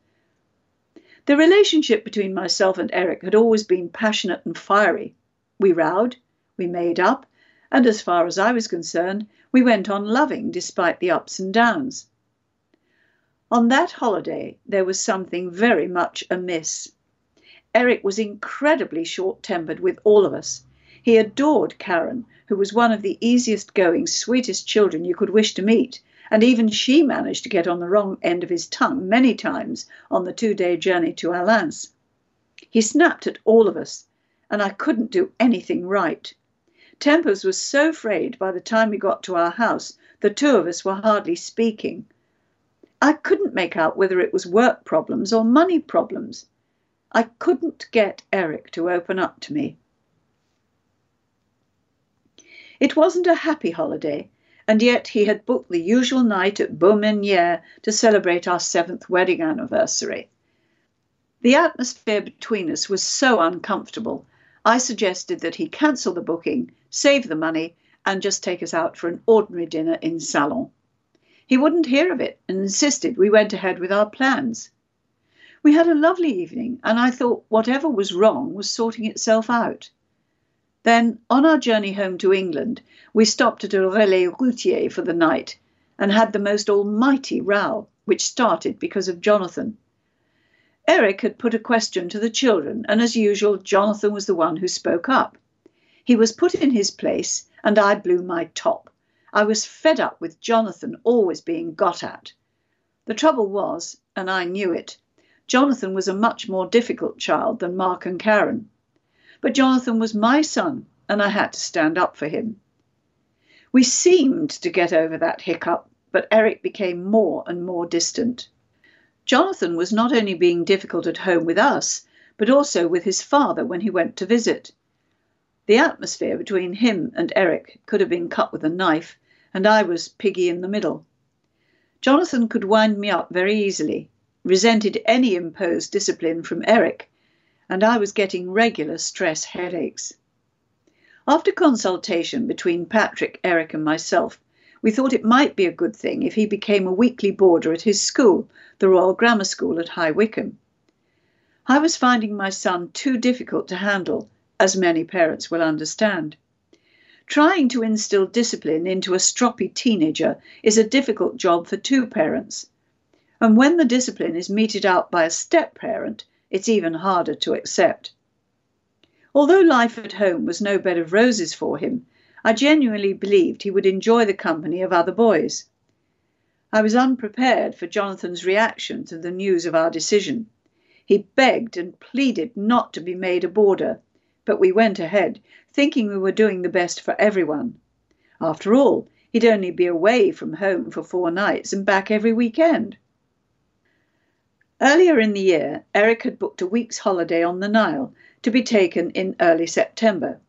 The relationship between myself and Eric had always been passionate and fiery. We rowed, we made up, and as far as I was concerned, we went on loving despite the ups and downs. On that holiday, there was something very much amiss. Eric was incredibly short tempered with all of us. He adored Karen, who was one of the easiest going, sweetest children you could wish to meet, and even she managed to get on the wrong end of his tongue many times on the two day journey to Alleins. He snapped at all of us, and I couldn't do anything right. Tempers was so frayed by the time we got to our house, the two of us were hardly speaking. I couldn't make out whether it was work problems or money problems. I couldn't get Eric to open up to me. It wasn't a happy holiday, and yet he had booked the usual night at Baumanière to celebrate our seventh wedding anniversary. The atmosphere between us was so uncomfortable, I suggested that he cancel the booking, save the money, and just take us out for an ordinary dinner in Salon. He wouldn't hear of it and insisted we went ahead with our plans. We had a lovely evening, and I thought whatever was wrong was sorting itself out. Then, on our journey home to England, we stopped at a relais routier for the night and had the most almighty row, which started because of Jonathan. Eric had put a question to the children, and as usual, Jonathan was the one who spoke up. He was put in his place, and I blew my top. I was fed up with Jonathan always being got at. The trouble was, and I knew it, Jonathan was a much more difficult child than Mark and Karen. But Jonathan was my son, and I had to stand up for him. We seemed to get over that hiccup, but Eric became more and more distant. Jonathan was not only being difficult at home with us, but also with his father when he went to visit. The atmosphere between him and Eric could have been cut with a knife, and I was piggy in the middle. Jonathan could wind me up very easily, resented any imposed discipline from Eric, and I was getting regular stress headaches. After consultation between Patrick, Eric, and myself, we thought it might be a good thing if he became a weekly boarder at his school, the Royal Grammar School at High Wycombe. I was finding my son too difficult to handle, as many parents will understand. Trying to instill discipline into a stroppy teenager is a difficult job for two parents. And when the discipline is meted out by a step parent, it's even harder to accept. Although life at home was no bed of roses for him, I genuinely believed he would enjoy the company of other boys. I was unprepared for Jonathan's reaction to the news of our decision. He begged and pleaded not to be made a boarder, but we went ahead, thinking we were doing the best for everyone. After all, he'd only be away from home for four nights and back every weekend. Earlier in the year, Eric had booked a week's holiday on the Nile to be taken in early September.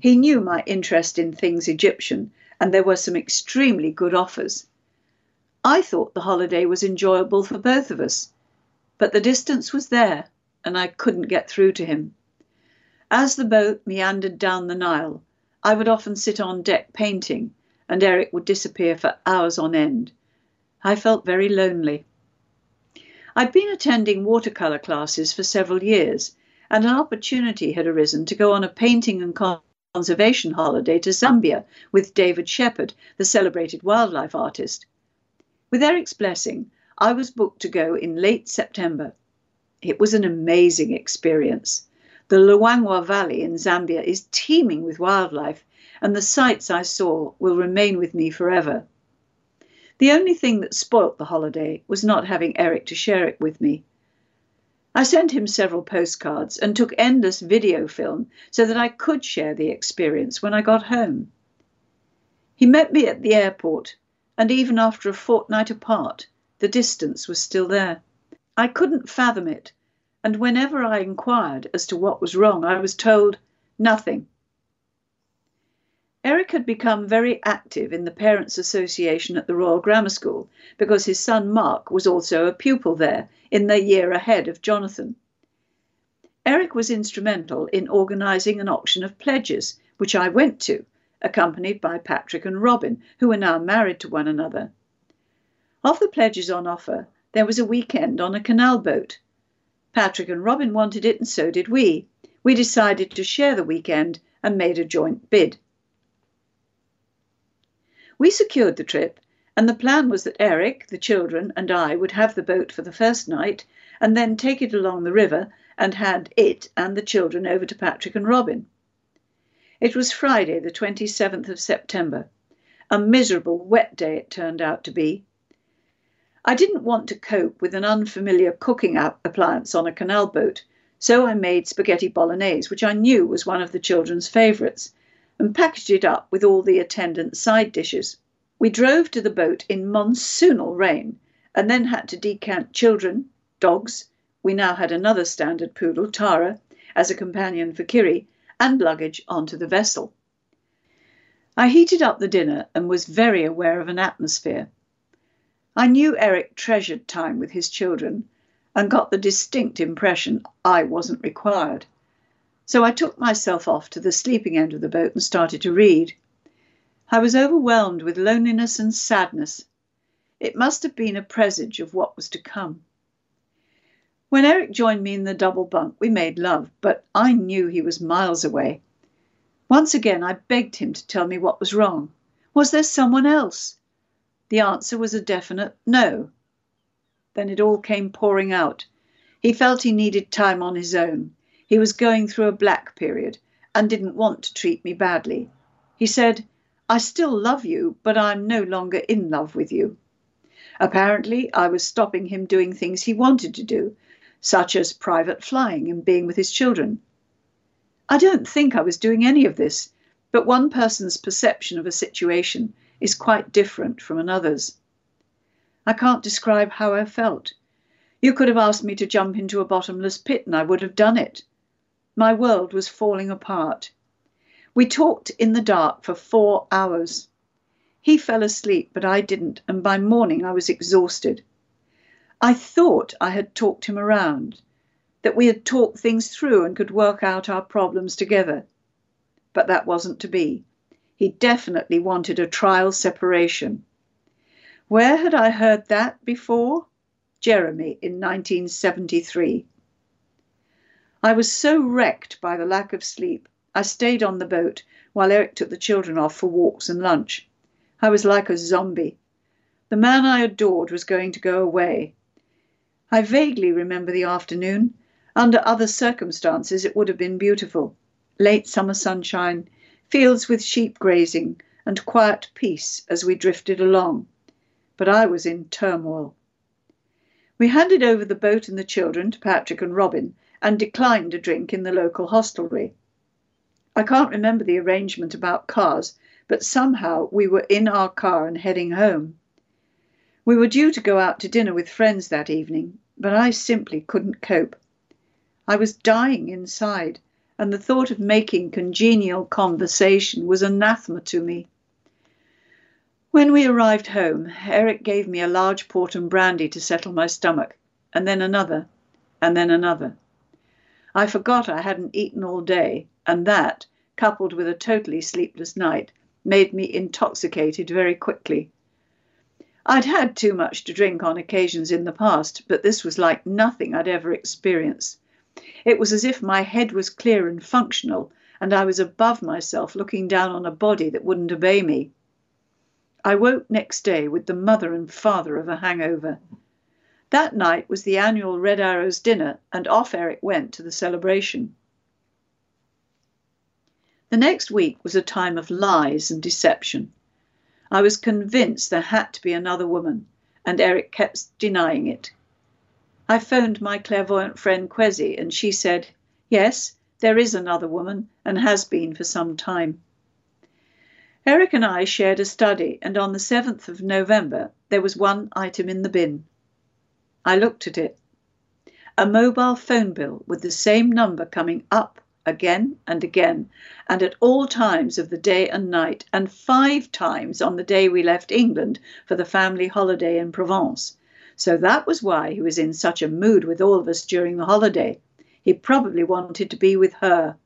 He knew my interest in things Egyptian, and there were some extremely good offers. I thought the holiday was enjoyable for both of us, but the distance was there, and I couldn't get through to him. As the boat meandered down the Nile, I would often sit on deck painting, and Eric would disappear for hours on end. I felt very lonely. I'd been attending watercolour classes for several years, and an opportunity had arisen to go on a painting and conservation holiday to Zambia with David Shepherd, the celebrated wildlife artist. With Eric's blessing, I was booked to go in late September. It was an amazing experience. The Luangwa Valley in Zambia is teeming with wildlife, and the sights I saw will remain with me forever. The only thing that spoilt the holiday was not having Eric to share it with me. I sent him several postcards and took endless video film so that I could share the experience when I got home. He met me at the airport, and even after a fortnight apart, the distance was still there. I couldn't fathom it, and whenever I inquired as to what was wrong, I was told nothing. Eric had become very active in the Parents' Association at the Royal Grammar School because his son Mark was also a pupil there in the year ahead of Jonathan. Eric was instrumental in organising an auction of pledges, which I went to, accompanied by Patrick and Robin, who are now married to one another. Of the pledges on offer, there was a weekend on a canal boat. Patrick and Robin wanted it, and so did we. We decided to share the weekend and made a joint bid. We secured the trip, and the plan was that Eric, the children, and I would have the boat for the first night and then take it along the river and hand it and the children over to Patrick and Robin. It was Friday, the 27th of September. A miserable, wet day it turned out to be. I didn't want to cope with an unfamiliar cooking appliance on a canal boat, so I made spaghetti bolognese, which I knew was one of the children's favourites, and packaged it up with all the attendant side dishes. We drove to the boat in monsoonal rain and then had to decant children, dogs, we now had another standard poodle, Tara, as a companion for Kiri, and luggage onto the vessel. I heated up the dinner and was very aware of an atmosphere. I knew Eric treasured time with his children and got the distinct impression I wasn't required. So I took myself off to the sleeping end of the boat and started to read. I was overwhelmed with loneliness and sadness. It must have been a presage of what was to come. When Eric joined me in the double bunk, we made love, but I knew he was miles away. Once again, I begged him to tell me what was wrong. Was there someone else? The answer was a definite no. Then it all came pouring out. He felt he needed time on his own. He was going through a black period and didn't want to treat me badly. He said, I still love you, but I'm no longer in love with you. Apparently, I was stopping him doing things he wanted to do, such as private flying and being with his children. I don't think I was doing any of this, but one person's perception of a situation is quite different from another's. I can't describe how I felt. You could have asked me to jump into a bottomless pit and I would have done it. My world was falling apart. We talked in the dark for four hours. He fell asleep, but I didn't, and by morning I was exhausted. I thought I had talked him around, that we had talked things through and could work out our problems together. But that wasn't to be. He definitely wanted a trial separation. Where had I heard that before? Jeremy in 1973. I was so wrecked by the lack of sleep, I stayed on the boat while Eric took the children off for walks and lunch. I was like a zombie. The man I adored was going to go away. I vaguely remember the afternoon. Under other circumstances, it would have been beautiful. late summer sunshine, fields with sheep grazing, and quiet peace as we drifted along. But I was in turmoil. We handed over the boat and the children to Patrick and Robin and declined a drink in the local hostelry. I can't remember the arrangement about cars, but somehow we were in our car and heading home. We were due to go out to dinner with friends that evening, but I simply couldn't cope. I was dying inside, and the thought of making congenial conversation was anathema to me. When we arrived home, Eric gave me a large port and brandy to settle my stomach, and then another, and then another. I forgot I hadn't eaten all day, and that, coupled with a totally sleepless night, made me intoxicated very quickly. I'd had too much to drink on occasions in the past, but this was like nothing I'd ever experienced. It was as if my head was clear and functional, and I was above myself looking down on a body that wouldn't obey me. I woke next day with the mother and father of a hangover. That night was the annual Red Arrows dinner, and off Eric went to the celebration. The next week was a time of lies and deception. I was convinced there had to be another woman, and Eric kept denying it. I phoned my clairvoyant friend Kwesi, and she said, Yes, there is another woman, and has been for some time. Eric and I shared a study, and on the 7th of November, there was one item in the bin. I looked at it. A mobile phone bill with the same number coming up again and again, and at all times of the day and night, and five times on the day we left England for the family holiday in Provence. So that was why he was in such a mood with all of us during the holiday. He probably wanted to be with her.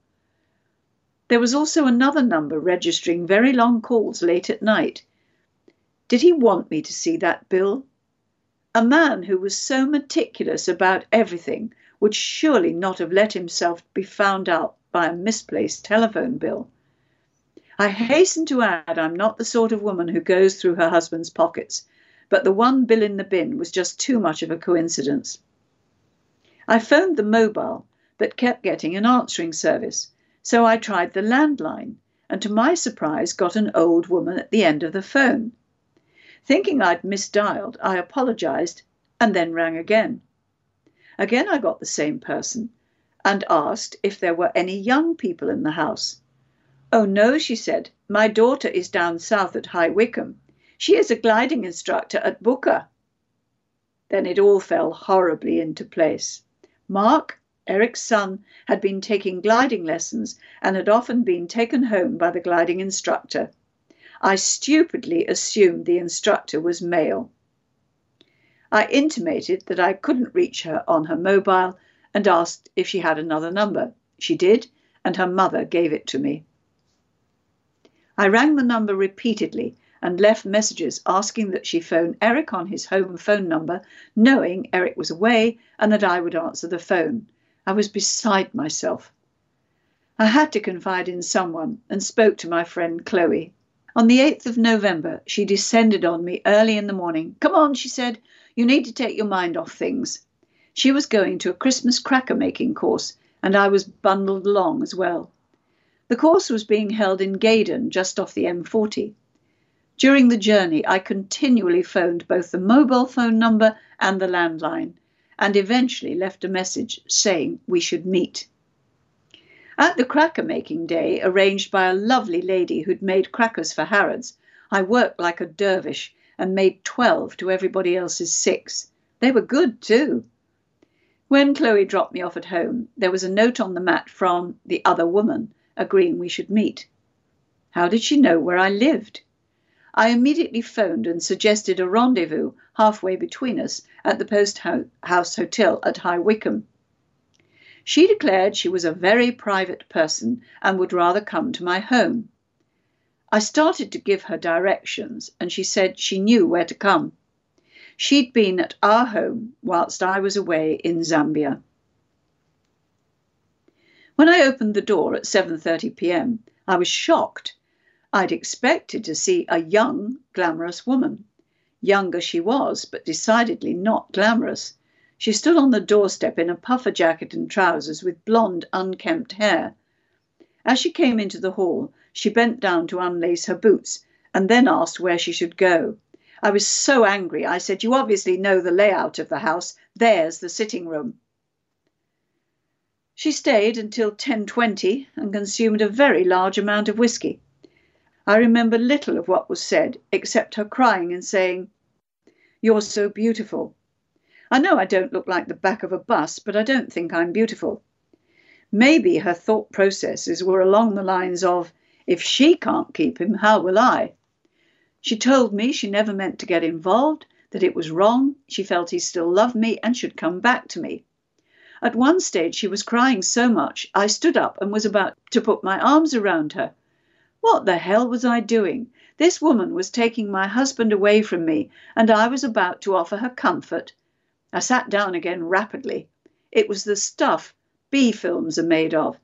There was also another number registering very long calls late at night. Did he want me to see that bill? A man who was so meticulous about everything would surely not have let himself be found out by a misplaced telephone bill. I hasten to add I'm not the sort of woman who goes through her husband's pockets, but the one bill in the bin was just too much of a coincidence. I phoned the mobile, but kept getting an answering service, so I tried the landline, and to my surprise got an old woman at the end of the phone. Thinking I'd misdialed, I apologized and then rang again. Again, I got the same person and asked if there were any young people in the house. Oh, no, she said. My daughter is down south at High Wycombe. She is a gliding instructor at Booker. Then it all fell horribly into place. Mark, Eric's son, had been taking gliding lessons and had often been taken home by the gliding instructor. I stupidly assumed the instructor was male. I intimated that I couldn't reach her on her mobile and asked if she had another number. She did, and her mother gave it to me. I rang the number repeatedly and left messages asking that she phone Eric on his home phone number, knowing Eric was away and that I would answer the phone. I was beside myself. I had to confide in someone and spoke to my friend Chloe. On the 8th of November, she descended on me early in the morning. Come on, she said, you need to take your mind off things. She was going to a Christmas cracker making course, and I was bundled along as well. The course was being held in Gaydon, just off the M40. During the journey, I continually phoned both the mobile phone number and the landline, and eventually left a message saying we should meet. At the cracker making day, arranged by a lovely lady who'd made crackers for Harrods, I worked like a dervish and made 12 to everybody else's six. They were good, too. When Chloe dropped me off at home, there was a note on the mat from the other woman agreeing we should meet. How did she know where I lived? I immediately phoned and suggested a rendezvous halfway between us at the Post House Hotel at High Wycombe. She declared she was a very private person and would rather come to my home. I started to give her directions, and she said she knew where to come. She'd been at our home whilst I was away in Zambia. When I opened the door at 7:30 p.m., I was shocked. I'd expected to see a young, glamorous woman. Younger she was, but decidedly not glamorous. She stood on the doorstep in a puffer jacket and trousers with blonde, unkempt hair. As she came into the hall, she bent down to unlace her boots and then asked where she should go. I was so angry, I said, You obviously know the layout of the house. There's the sitting room. She stayed until 10.20 and consumed a very large amount of whisky. I remember little of what was said, except her crying and saying, You're so beautiful. I know I don't look like the back of a bus, but I don't think I'm beautiful. Maybe her thought processes were along the lines of, If she can't keep him, how will I? She told me she never meant to get involved, that it was wrong, she felt he still loved me and should come back to me. At one stage, she was crying so much, I stood up and was about to put my arms around her. What the hell was I doing? This woman was taking my husband away from me, and I was about to offer her comfort. I sat down again rapidly. It was the stuff B films are made of,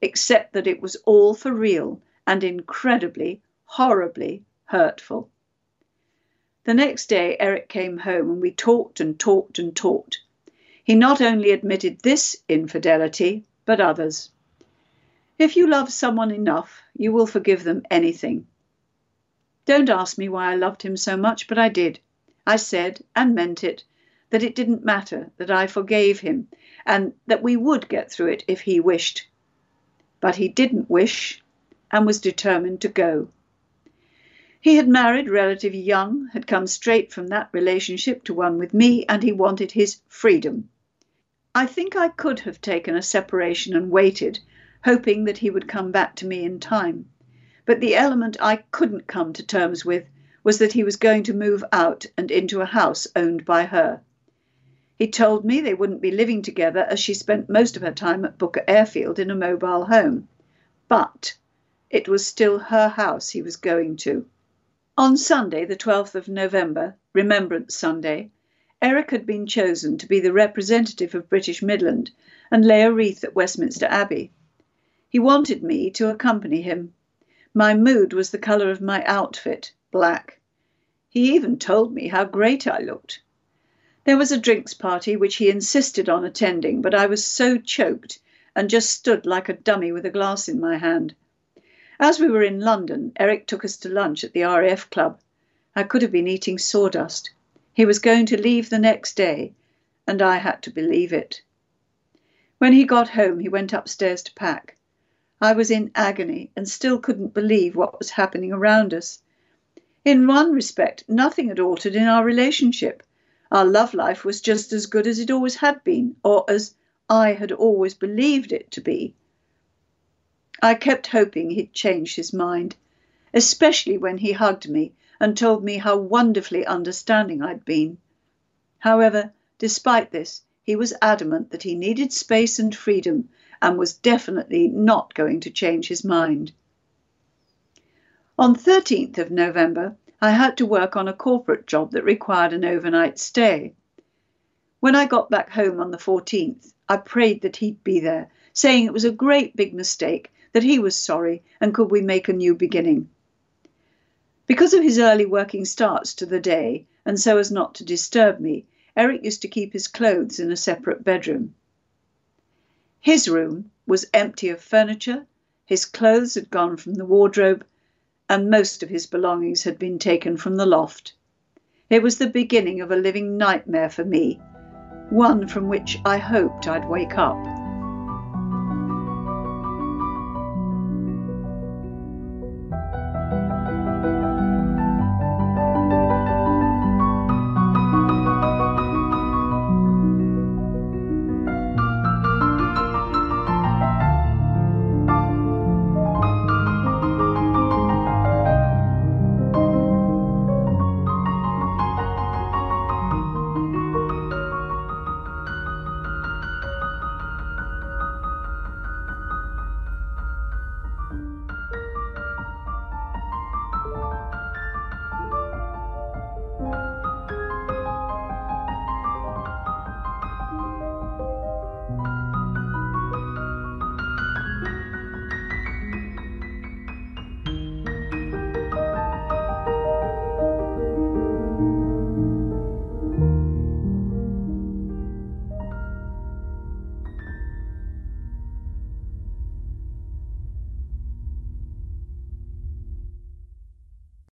except that it was all for real and incredibly, horribly hurtful. The next day, Eric came home and we talked and talked and talked. He not only admitted this infidelity, but others. If you love someone enough, you will forgive them anything. Don't ask me why I loved him so much, but I did. I said, and meant it, that it didn't matter, that I forgave him, and that we would get through it if he wished. But he didn't wish and was determined to go. He had married relatively young, had come straight from that relationship to one with me, and he wanted his freedom. I think I could have taken a separation and waited, hoping that he would come back to me in time. But the element I couldn't come to terms with was that he was going to move out and into a house owned by her. He told me they wouldn't be living together as she spent most of her time at Booker Airfield in a mobile home. But it was still her house he was going to. On Sunday, the 12th of November, Remembrance Sunday, Eric had been chosen to be the representative of British Midland and lay a wreath at Westminster Abbey. He wanted me to accompany him. My mood was the colour of my outfit, black. He even told me how great I looked. There was a drinks party which he insisted on attending, but I was so choked and just stood like a dummy with a glass in my hand. As we were in London, Eric took us to lunch at the RAF Club. I could have been eating sawdust. He was going to leave the next day, and I had to believe it. When he got home, he went upstairs to pack. I was in agony and still couldn't believe what was happening around us. In one respect, nothing had altered in our relationship. Our love life was just as good as it always had been, or as I had always believed it to be. I kept hoping he'd change his mind, especially when he hugged me and told me how wonderfully understanding I'd been. However, despite this, he was adamant that he needed space and freedom and was definitely not going to change his mind. On 13th of November, I had to work on a corporate job that required an overnight stay. When I got back home on the 14th, I prayed that he'd be there, saying it was a great big mistake that he was sorry and could we make a new beginning. Because of his early working starts to the day, and so as not to disturb me, Eric used to keep his clothes in a separate bedroom. His room was empty of furniture, his clothes had gone from the wardrobe, and most of his belongings had been taken from the loft. It was the beginning of a living nightmare for me, one from which I hoped I'd wake up.